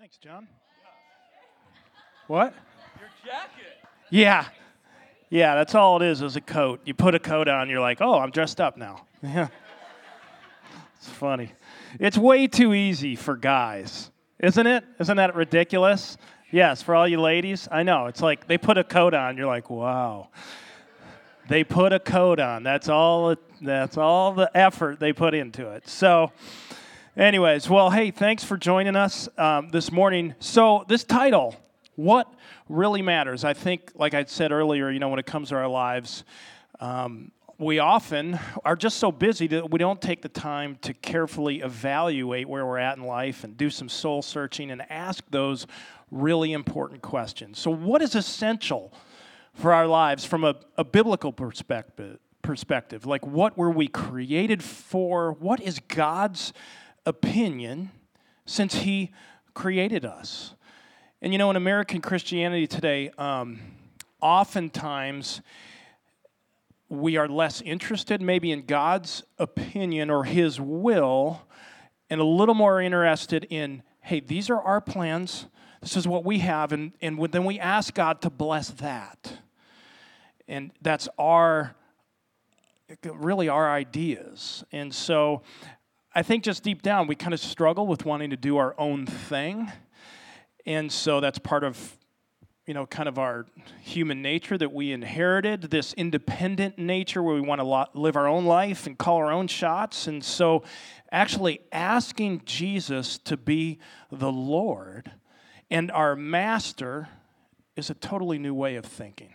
Thanks, John. What? Your jacket. Yeah. Yeah, that's all it is, is a coat. You put a coat on, you're like, oh, I'm dressed up now. Yeah. It's funny. It's way too easy for guys, isn't it? Isn't that ridiculous? Yes, for all you ladies. I know. It's like they put a coat on, you're like, wow. They put a coat on. That's all that's all the effort they put into it. So anyways, well, hey, thanks for joining us um, this morning. So, this title, What Really Matters, I think, like I said earlier, you know, when it comes to our lives, um, we often are just so busy that we don't take the time to carefully evaluate where we're at in life and do some soul searching and ask those really important questions. So, what is essential for our lives from a, a biblical perspective? Perspective, like what were we created for? What is God's opinion since He created us? And you know, in American Christianity today, um, oftentimes we are less interested maybe in God's opinion or His will and a little more interested in, hey, these are our plans. This is what we have. And, and then we ask God to bless that. And that's our, really our ideas. And so I think just deep down, we kind of struggle with wanting to do our own thing. And so that's part of you know, kind of our human nature that we inherited, this independent nature where we want to live our own life and call our own shots. And so, actually asking Jesus to be the Lord and our master is a totally new way of thinking.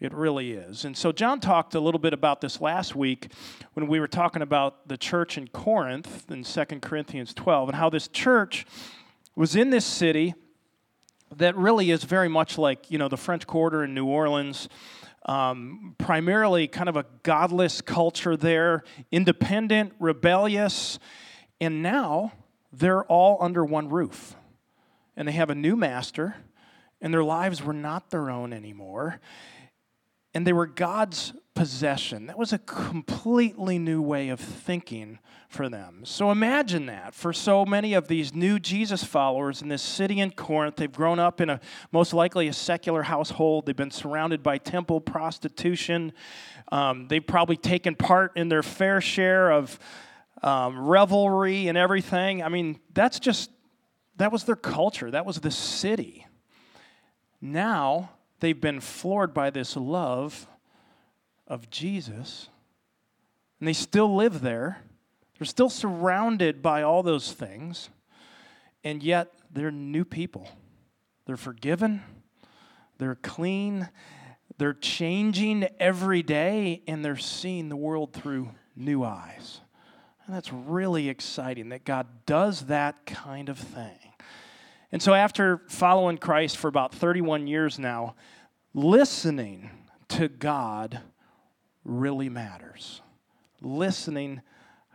It really is. And so, John talked a little bit about this last week when we were talking about the church in Corinth in 2 Corinthians 12 and how this church was in this city that really is very much like you know the French Quarter in New Orleans. Um, primarily, kind of a godless culture there, independent, rebellious, and now they're all under one roof, and they have a new master, and their lives were not their own anymore, and they were God's possession. That was a completely new way of thinking for them. So imagine that for so many of these new Jesus followers in this city in Corinth. They've grown up in a most likely a secular household. They've been surrounded by temple prostitution. Um, they've probably taken part in their fair share of um, revelry and everything. I mean, that's just, that was their culture, that was the city. Now they've been floored by this love of Jesus, and they still live there they're still surrounded by all those things, and yet they're new people. They're forgiven, they're clean, they're changing every day, and they're seeing the world through new eyes. And that's really exciting that God does that kind of thing. And so, after following Christ for about 31 years now, listening to God really matters. Listening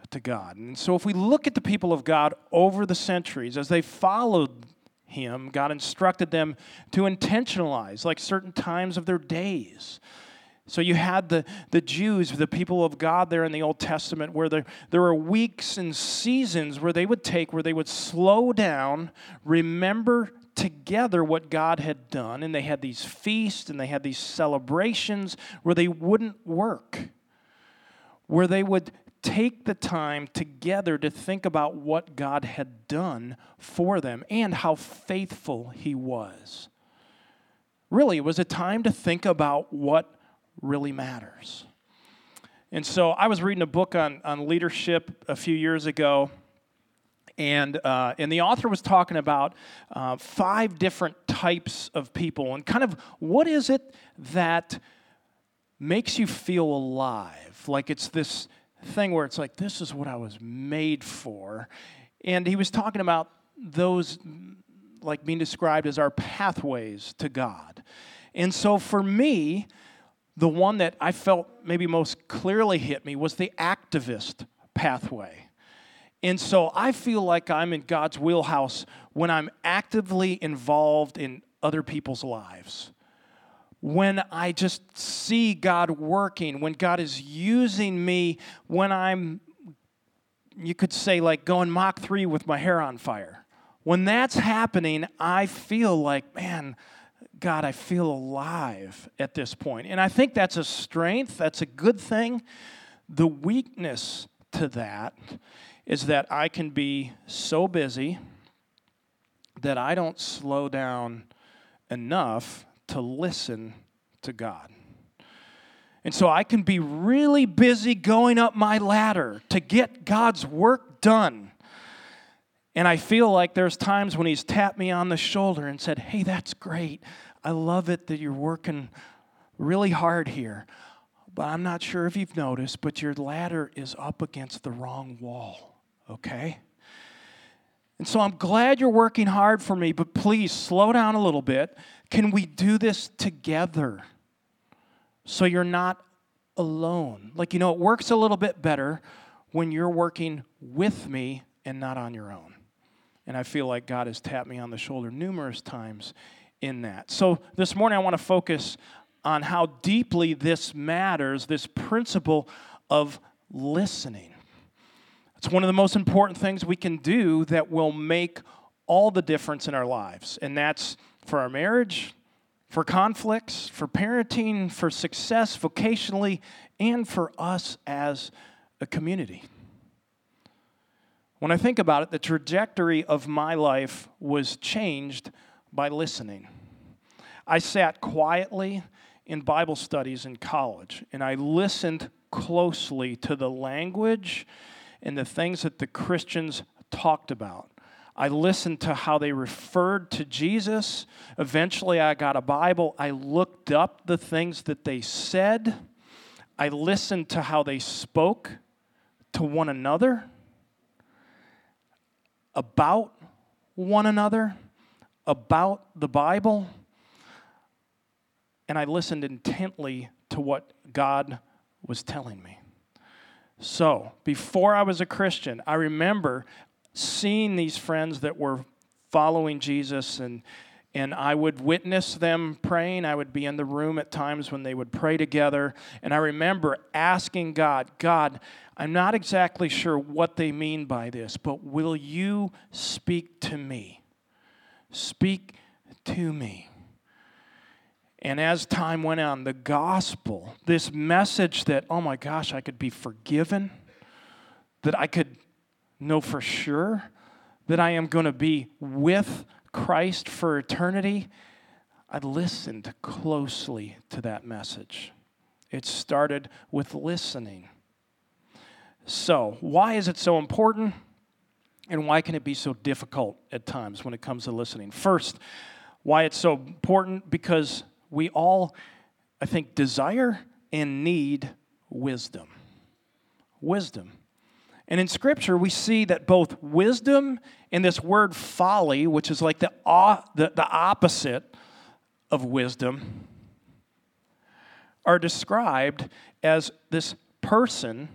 to God. And so, if we look at the people of God over the centuries, as they followed Him, God instructed them to intentionalize, like certain times of their days. So you had the, the Jews, the people of God there in the Old Testament, where there, there were weeks and seasons where they would take, where they would slow down, remember together what God had done, and they had these feasts and they had these celebrations where they wouldn't work, where they would take the time together to think about what God had done for them and how faithful He was. Really, it was a time to think about what really matters. And so I was reading a book on, on leadership a few years ago, and, uh, and the author was talking about uh, five different types of people and kind of what is it that makes you feel alive? Like it's this thing where it's like, this is what I was made for. And he was talking about those, like being described as our pathways to God. And so for me, the one that I felt maybe most clearly hit me was the activist pathway. And so I feel like I'm in God's wheelhouse when I'm actively involved in other people's lives when I just see God working, when God is using me, when I'm, you could say, like going Mach 3 with my hair on fire. When that's happening, I feel like, man, God, I feel alive at this point. And I think that's a strength, that's a good thing. The weakness to that is that I can be so busy that I don't slow down enough to listen to God. And so I can be really busy going up my ladder to get God's work done. And I feel like there's times when He's tapped me on the shoulder and said, Hey, that's great. I love it that you're working really hard here. But I'm not sure if you've noticed, but your ladder is up against the wrong wall, okay? And so I'm glad you're working hard for me, but please slow down a little bit. Can we do this together so you're not alone? Like, you know, it works a little bit better when you're working with me and not on your own. And I feel like God has tapped me on the shoulder numerous times in that. So this morning, I want to focus on how deeply this matters this principle of listening. It's one of the most important things we can do that will make all the difference in our lives, and that's for our marriage, for conflicts, for parenting, for success vocationally, and for us as a community. When I think about it, the trajectory of my life was changed by listening. I sat quietly in Bible studies in college and I listened closely to the language and the things that the Christians talked about. I listened to how they referred to Jesus. Eventually, I got a Bible. I looked up the things that they said. I listened to how they spoke to one another, about one another, about the Bible and I listened intently to what God was telling me. So, before I was a Christian, I remember seeing these friends that were following Jesus and and I would witness them praying. I would be in the room at times when they would pray together. And I remember asking God, God, I'm not exactly sure what they mean by this, but will you speak to me? Speak to me. And as time went on, the gospel, this message that, oh my gosh, I could be forgiven, that I could know for sure that I am going to be with Christ for eternity, I listened closely to that message. It started with listening. So, why is it so important? And why can it be so difficult at times when it comes to listening? First, why it's so important because we all, I think, desire and need wisdom. Wisdom. And in Scripture, we see that both wisdom and this word folly, which is like the, the, the opposite of wisdom, are described as this person,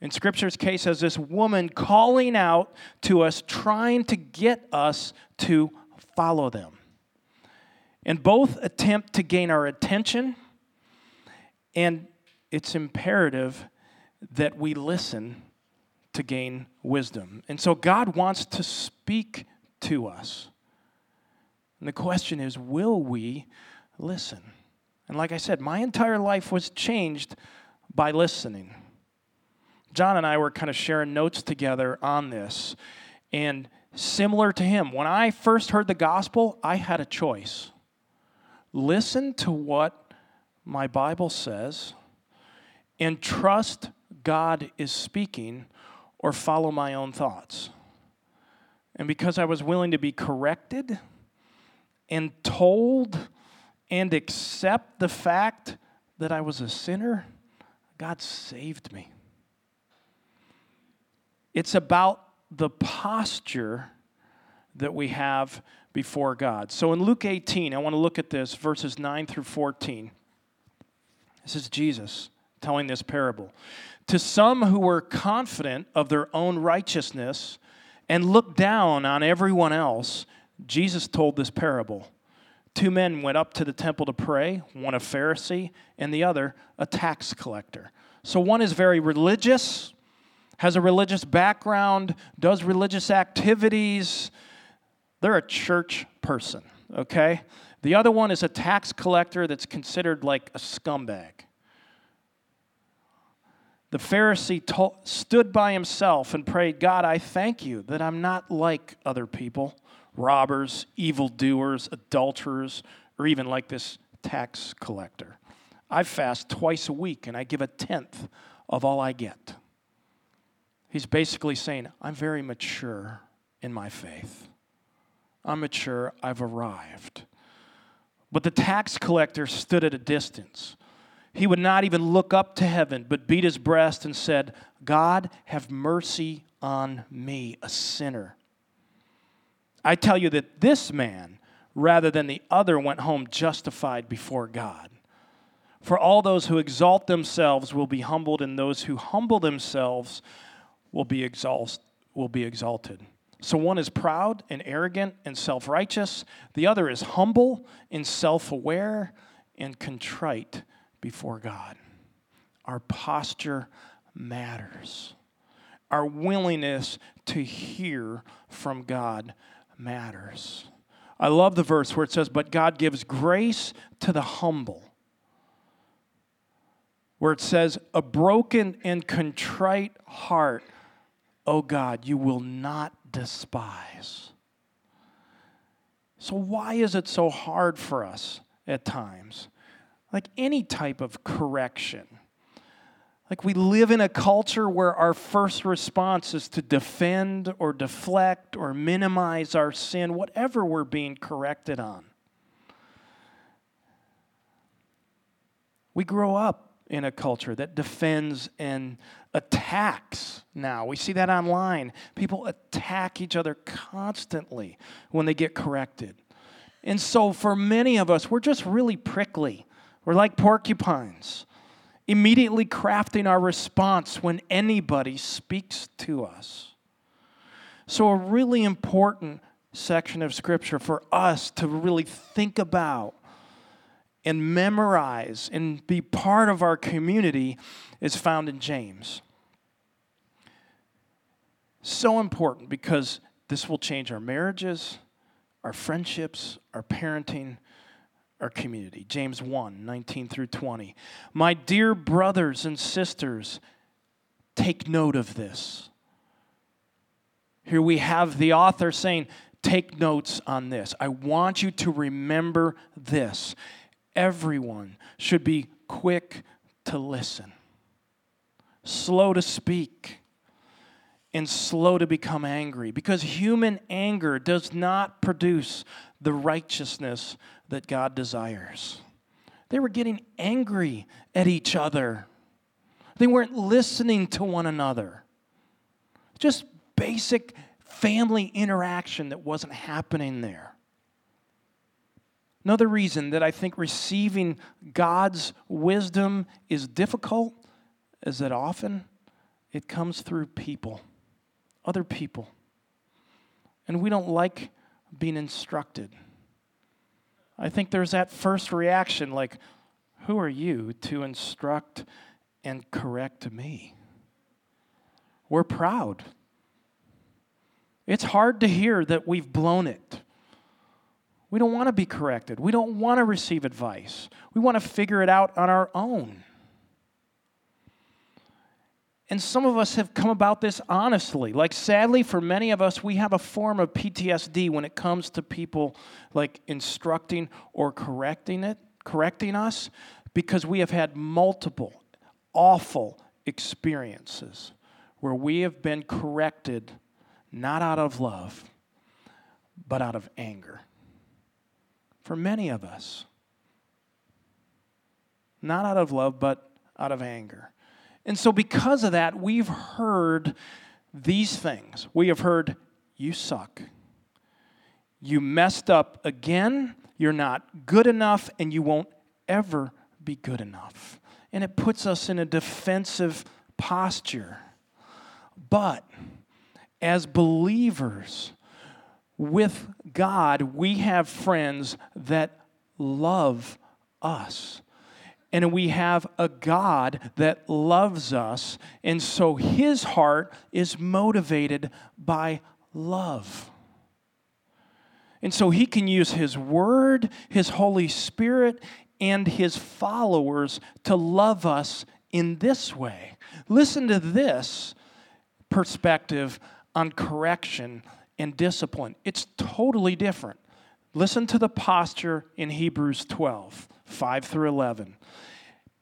in Scripture's case, as this woman calling out to us, trying to get us to follow them. And both attempt to gain our attention, and it's imperative that we listen to gain wisdom. And so God wants to speak to us. And the question is will we listen? And like I said, my entire life was changed by listening. John and I were kind of sharing notes together on this. And similar to him, when I first heard the gospel, I had a choice listen to what my Bible says and trust God is speaking or follow my own thoughts. And because I was willing to be corrected and told and accept the fact that I was a sinner, God saved me. It's about the posture that we have before God. So in Luke 18, I want to look at this, verses 9 through 14. This is Jesus telling this parable. To some who were confident of their own righteousness and looked down on everyone else, Jesus told this parable. Two men went up to the temple to pray, one a Pharisee and the other a tax collector. So one is very religious, has a religious background, does religious activities, they're a church person, okay? The other one is a tax collector that's considered like a scumbag. The Pharisee told, stood by himself and prayed, God, I thank you that I'm not like other people, robbers, evildoers, adulterers, or even like this tax collector. I fast twice a week and I give a tenth of all I get. He's basically saying, I'm very mature in my faith. I'm mature, I've arrived. But the tax collector stood at a distance. He would not even look up to heaven, but beat his breast and said, God, have mercy on me, a sinner. I tell you that this man, rather than the other, went home justified before God. For all those who exalt themselves will be humbled, and those who humble themselves will be, will be exalted. So one is proud and arrogant and self righteous, the other is humble and self aware and contrite before God. Our posture matters. Our willingness to hear from God matters. I love the verse where it says, But God gives grace to the humble. Where it says, A broken and contrite heart, O God, you will not despise. So, why is it so hard for us at times? Like any type of correction. Like we live in a culture where our first response is to defend or deflect or minimize our sin, whatever we're being corrected on. We grow up in a culture that defends and attacks now. We see that online. People attack each other constantly when they get corrected. And so, for many of us, we're just really prickly. We're like porcupines, immediately crafting our response when anybody speaks to us. So, a really important section of Scripture for us to really think about and memorize and be part of our community is found in James. So important because this will change our marriages, our friendships, our parenting, our community. James 1 19 through 20. My dear brothers and sisters, take note of this. Here we have the author saying, Take notes on this. I want you to remember this. Everyone should be quick to listen, slow to speak, and slow to become angry because human anger does not produce the righteousness that God desires. They were getting angry at each other. They weren't listening to one another. Just basic family interaction that wasn't happening there. Another reason that I think receiving God's wisdom is difficult is that often it comes through people, other people. And we don't like being instructed. I think there's that first reaction like, who are you to instruct and correct me? We're proud. It's hard to hear that we've blown it. We don't want to be corrected. We don't want to receive advice. We want to figure it out on our own. And some of us have come about this honestly. Like, sadly, for many of us, we have a form of PTSD when it comes to people like instructing or correcting it, correcting us, because we have had multiple awful experiences where we have been corrected not out of love, but out of anger. For many of us, not out of love, but out of anger. And so, because of that, we've heard these things. We have heard, you suck. You messed up again. You're not good enough, and you won't ever be good enough. And it puts us in a defensive posture. But as believers with God, we have friends that love us and we have a God that loves us, and so his heart is motivated by love. And so he can use his word, his Holy Spirit, and his followers to love us in this way. Listen to this perspective on correction and discipline. It's totally different. Listen to the posture in Hebrews 12, 5 through 11.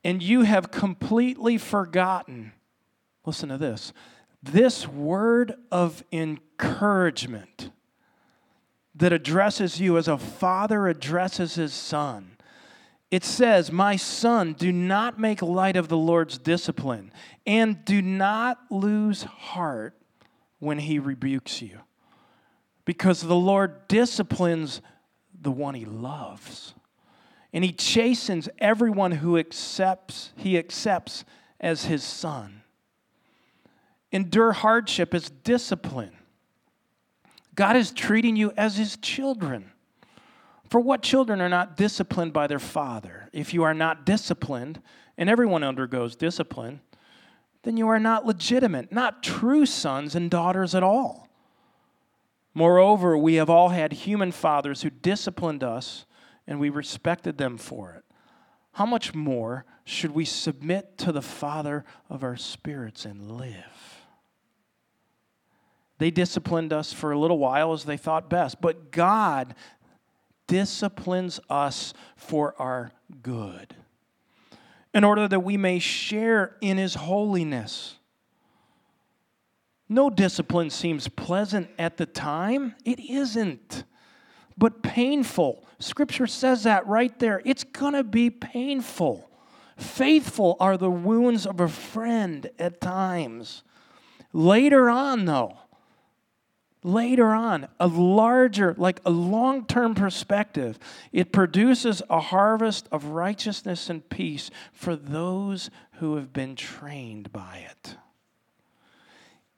And you have completely forgotten, listen to this, this word of encouragement that addresses you as a father addresses his son. It says, My son, do not make light of the Lord's discipline, and do not lose heart when he rebukes you. Because the Lord disciplines the one he loves. And he chastens everyone who accepts, he accepts as his son. Endure hardship as discipline. God is treating you as his children. For what children are not disciplined by their father? If you are not disciplined, and everyone undergoes discipline, then you are not legitimate, not true sons and daughters at all. Moreover, we have all had human fathers who disciplined us, and we respected them for it. How much more should we submit to the Father of our spirits and live? They disciplined us for a little while as they thought best, but God disciplines us for our good in order that we may share in His holiness. No discipline seems pleasant at the time. It isn't, but painful. Scripture says that right there. It's going to be painful. Faithful are the wounds of a friend at times. Later on, though, later on, a larger, like a long term perspective, it produces a harvest of righteousness and peace for those who have been trained by it.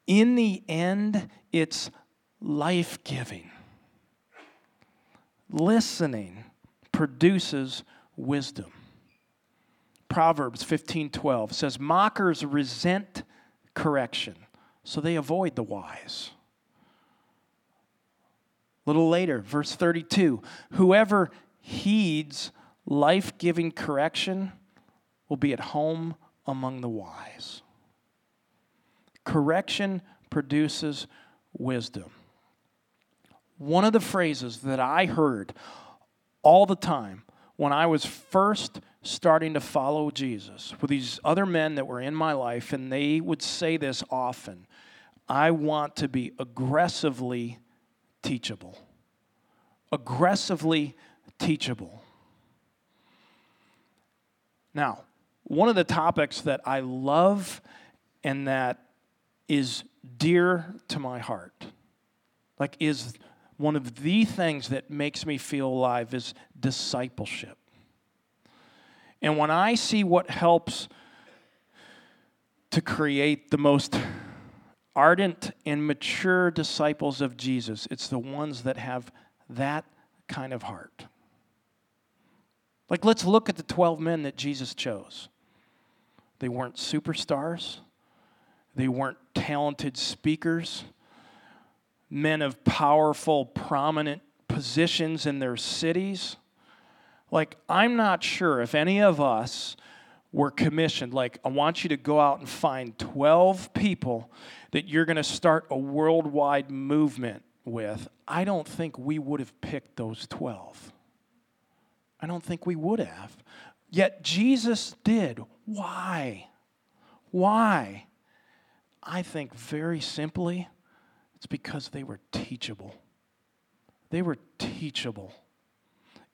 In the end, it's life giving. Listening produces wisdom. Proverbs 15:12 says mockers resent correction, so they avoid the wise A little later, verse 32 Whoever heeds life giving correction will be at home among the wise. Correction produces wisdom. One of the phrases that I heard all the time when I was first starting to follow Jesus with these other men that were in my life, and they would say this often I want to be aggressively teachable. Aggressively teachable. Now, one of the topics that I love and that is dear to my heart, like is one of the things that makes me feel alive is discipleship. And when I see what helps to create the most ardent and mature disciples of Jesus. It's the ones that have that kind of heart. Like, let's look at the 12 men that Jesus chose. They weren't superstars, they weren't talented speakers, men of powerful, prominent positions in their cities. Like, I'm not sure if any of us were commissioned, like, I want you to go out and find 12 people that you're going to start a worldwide movement with, I don't think we would have picked those 12. I don't think we would have. Yet Jesus did. Why? Why? I think very simply, it's because they were teachable. They were teachable.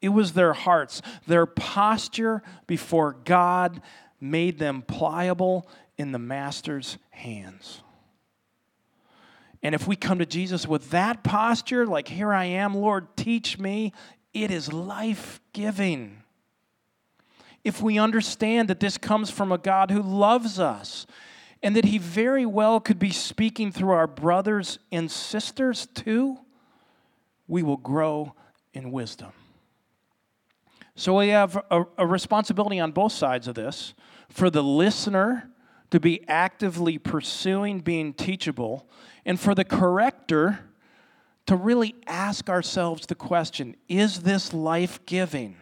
It was their hearts, their posture before God made them pliable in the Master's hands. And if we come to Jesus with that posture, like, here I am, Lord, teach me, it is life giving. If we understand that this comes from a God who loves us and that He very well could be speaking through our brothers and sisters too, we will grow in wisdom. So we have a, a responsibility on both sides of this for the listener to be actively pursuing being teachable, and for the corrector to really ask ourselves the question is this life giving?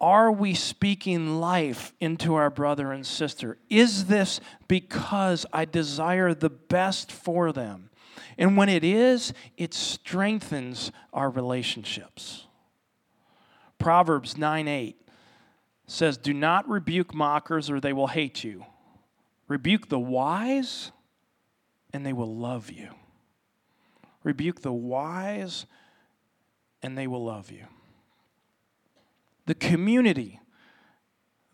Are we speaking life into our brother and sister? Is this because I desire the best for them? And when it is, it strengthens our relationships. Proverbs 9 8 says, Do not rebuke mockers, or they will hate you. Rebuke the wise, and they will love you. Rebuke the wise, and they will love you. The community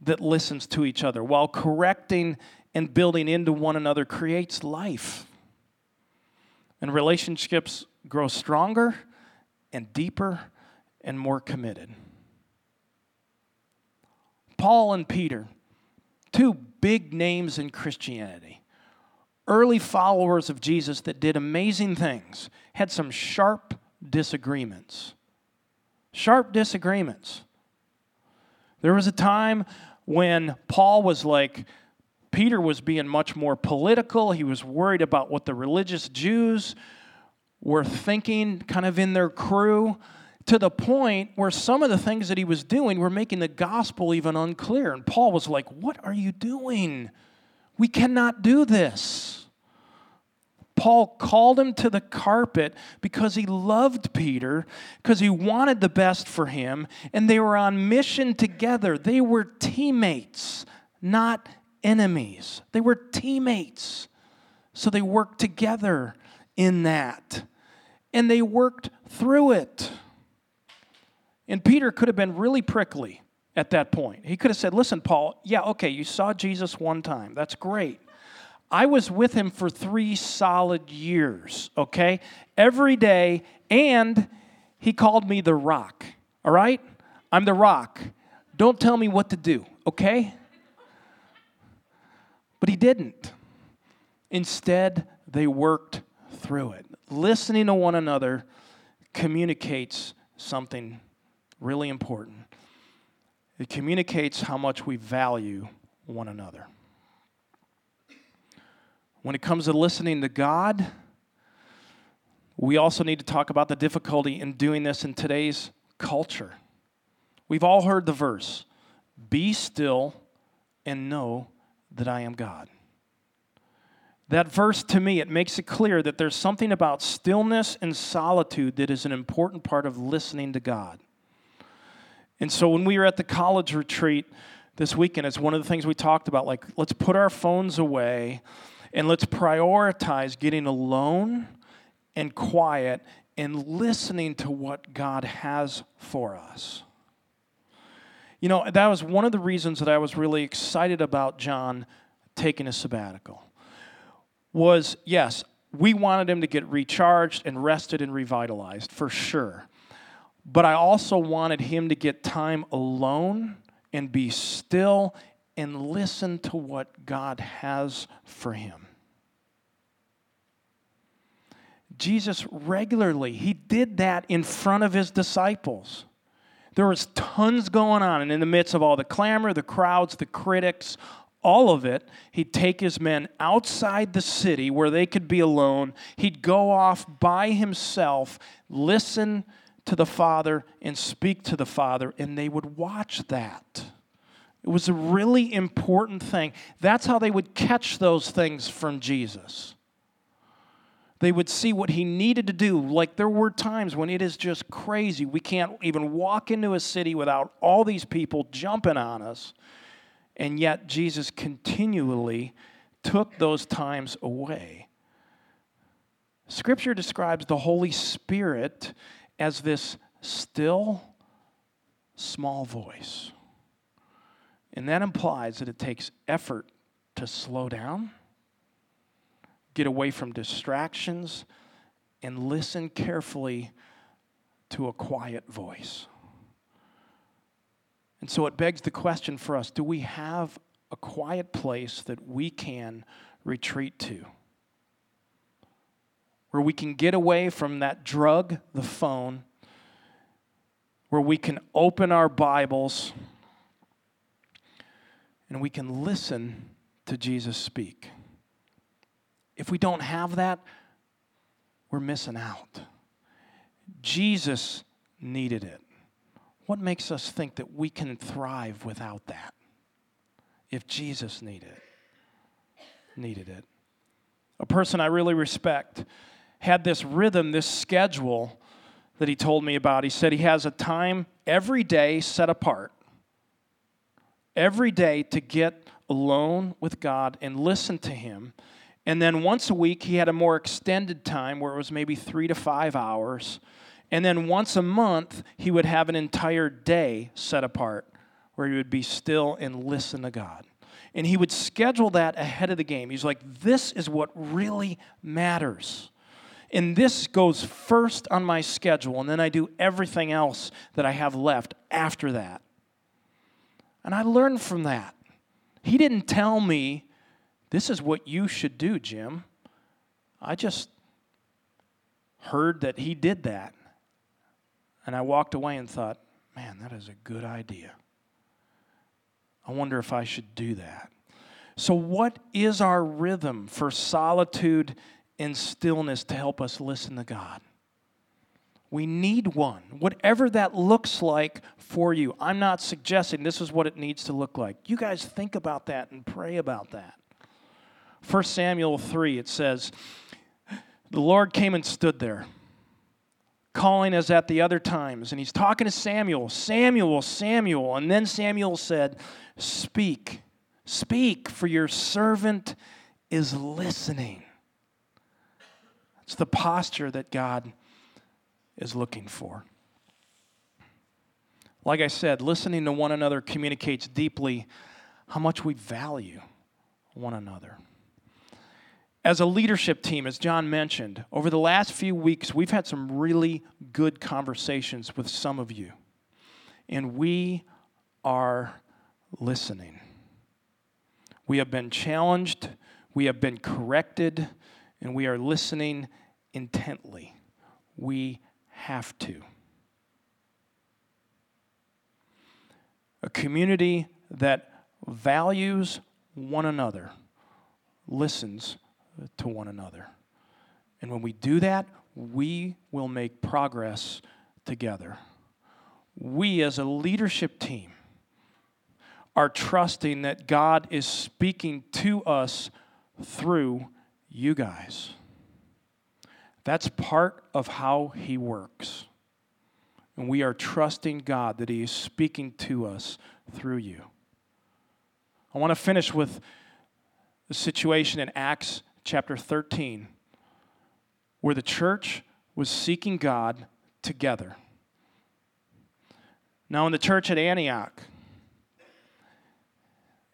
that listens to each other while correcting and building into one another creates life. And relationships grow stronger and deeper and more committed. Paul and Peter, two big names in Christianity, early followers of Jesus that did amazing things, had some sharp disagreements. Sharp disagreements. There was a time when Paul was like, Peter was being much more political. He was worried about what the religious Jews were thinking, kind of in their crew, to the point where some of the things that he was doing were making the gospel even unclear. And Paul was like, What are you doing? We cannot do this. Paul called him to the carpet because he loved Peter, because he wanted the best for him, and they were on mission together. They were teammates, not enemies. They were teammates. So they worked together in that, and they worked through it. And Peter could have been really prickly at that point. He could have said, Listen, Paul, yeah, okay, you saw Jesus one time. That's great. I was with him for three solid years, okay? Every day, and he called me the rock, all right? I'm the rock. Don't tell me what to do, okay? But he didn't. Instead, they worked through it. Listening to one another communicates something really important. It communicates how much we value one another. When it comes to listening to God, we also need to talk about the difficulty in doing this in today's culture. We've all heard the verse Be still and know that I am God. That verse to me, it makes it clear that there's something about stillness and solitude that is an important part of listening to God. And so when we were at the college retreat this weekend, it's one of the things we talked about like, let's put our phones away and let's prioritize getting alone and quiet and listening to what God has for us. You know, that was one of the reasons that I was really excited about John taking a sabbatical. Was yes, we wanted him to get recharged and rested and revitalized for sure. But I also wanted him to get time alone and be still and listen to what God has for him. Jesus regularly, he did that in front of his disciples. There was tons going on, and in the midst of all the clamor, the crowds, the critics, all of it, he'd take his men outside the city where they could be alone. He'd go off by himself, listen to the Father, and speak to the Father, and they would watch that. It was a really important thing. That's how they would catch those things from Jesus. They would see what he needed to do. Like there were times when it is just crazy. We can't even walk into a city without all these people jumping on us. And yet Jesus continually took those times away. Scripture describes the Holy Spirit as this still, small voice. And that implies that it takes effort to slow down, get away from distractions, and listen carefully to a quiet voice. And so it begs the question for us do we have a quiet place that we can retreat to? Where we can get away from that drug, the phone, where we can open our Bibles and we can listen to Jesus speak. If we don't have that, we're missing out. Jesus needed it. What makes us think that we can thrive without that? If Jesus needed it, needed it. A person I really respect had this rhythm, this schedule that he told me about. He said he has a time every day set apart, every day to get alone with God and listen to Him. And then once a week, he had a more extended time where it was maybe three to five hours. And then once a month, he would have an entire day set apart where he would be still and listen to God. And he would schedule that ahead of the game. He's like, this is what really matters. And this goes first on my schedule, and then I do everything else that I have left after that. And I learned from that. He didn't tell me, this is what you should do, Jim. I just heard that he did that. And I walked away and thought, man, that is a good idea. I wonder if I should do that. So, what is our rhythm for solitude and stillness to help us listen to God? We need one, whatever that looks like for you. I'm not suggesting this is what it needs to look like. You guys think about that and pray about that. 1 Samuel 3, it says, The Lord came and stood there, calling as at the other times. And he's talking to Samuel, Samuel, Samuel. And then Samuel said, Speak, speak, for your servant is listening. It's the posture that God is looking for. Like I said, listening to one another communicates deeply how much we value one another. As a leadership team, as John mentioned, over the last few weeks, we've had some really good conversations with some of you. And we are listening. We have been challenged, we have been corrected, and we are listening intently. We have to. A community that values one another, listens to one another. And when we do that, we will make progress together. We, as a leadership team, are trusting that God is speaking to us through you guys. That's part of how He works. And we are trusting God that He is speaking to us through you. I want to finish with the situation in Acts chapter 13 where the church was seeking God together. Now, in the church at Antioch,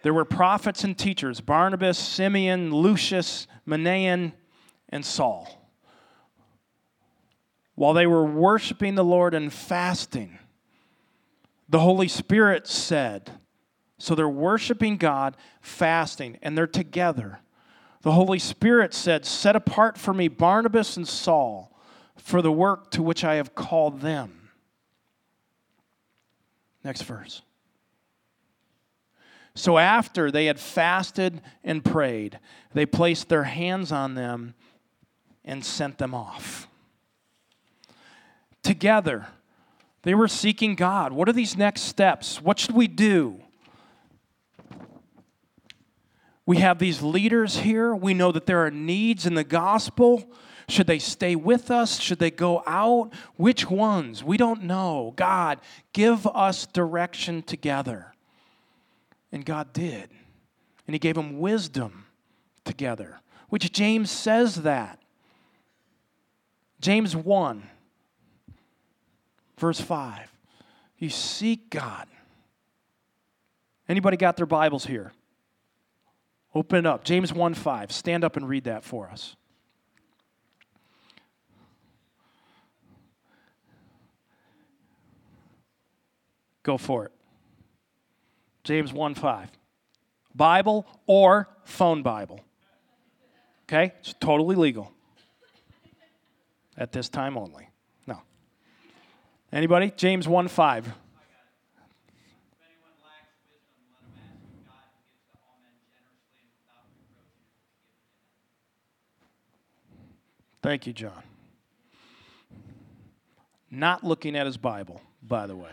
there were prophets and teachers Barnabas, Simeon, Lucius, Manaen, and Saul while they were worshiping the Lord and fasting, the Holy Spirit said, so they're worshiping God, fasting, and they're together. The Holy Spirit said, Set apart for me Barnabas and Saul for the work to which I have called them. Next verse. So after they had fasted and prayed, they placed their hands on them and sent them off together. They were seeking God. What are these next steps? What should we do? We have these leaders here. We know that there are needs in the gospel. Should they stay with us? Should they go out? Which ones? We don't know. God, give us direction together. And God did. And He gave them wisdom together, which James says that. James 1 verse 5. You seek God. Anybody got their Bibles here? Open it up. James 1 5. Stand up and read that for us. Go for it. James 1 5. Bible or phone Bible. Okay? It's totally legal. At this time only. Anybody? James 1 5. Thank you, John. not looking at his Bible, by the way.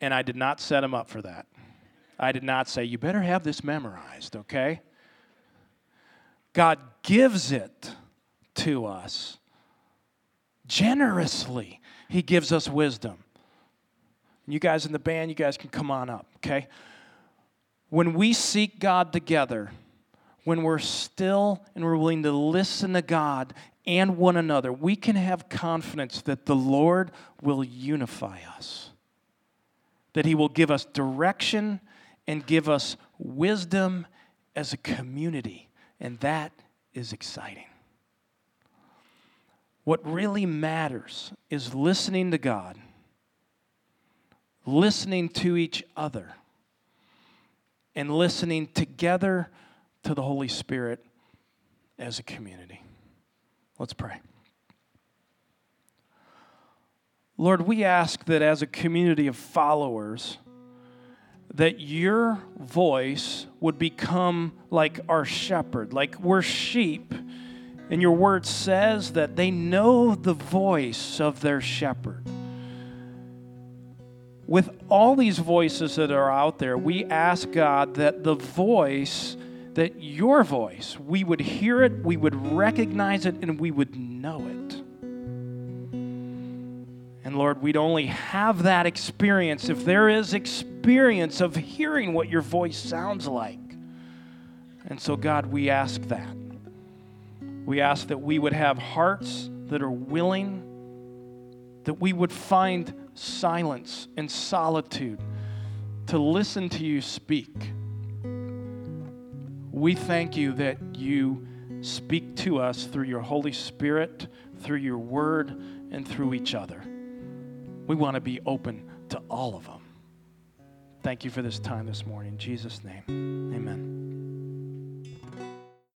And I did not set him up for that. I did not say, You better have this memorized, okay? God gives it to us generously. He gives us wisdom. You guys in the band, you guys can come on up, okay? When we seek God together, when we're still and we're willing to listen to God and one another, we can have confidence that the Lord will unify us, that He will give us direction and give us wisdom as a community. And that is exciting. What really matters is listening to God, listening to each other, and listening together to the Holy Spirit as a community. Let's pray. Lord, we ask that as a community of followers, that your voice would become like our shepherd, like we're sheep and your word says that they know the voice of their shepherd. With all these voices that are out there, we ask God that the voice, that your voice, we would hear it, we would recognize it, and we would know it. And Lord, we'd only have that experience if there is experience of hearing what your voice sounds like. And so, God, we ask that. We ask that we would have hearts that are willing, that we would find silence and solitude to listen to you speak. We thank you that you speak to us through your Holy Spirit, through your word, and through each other. We want to be open to all of them. Thank you for this time this morning. In Jesus' name.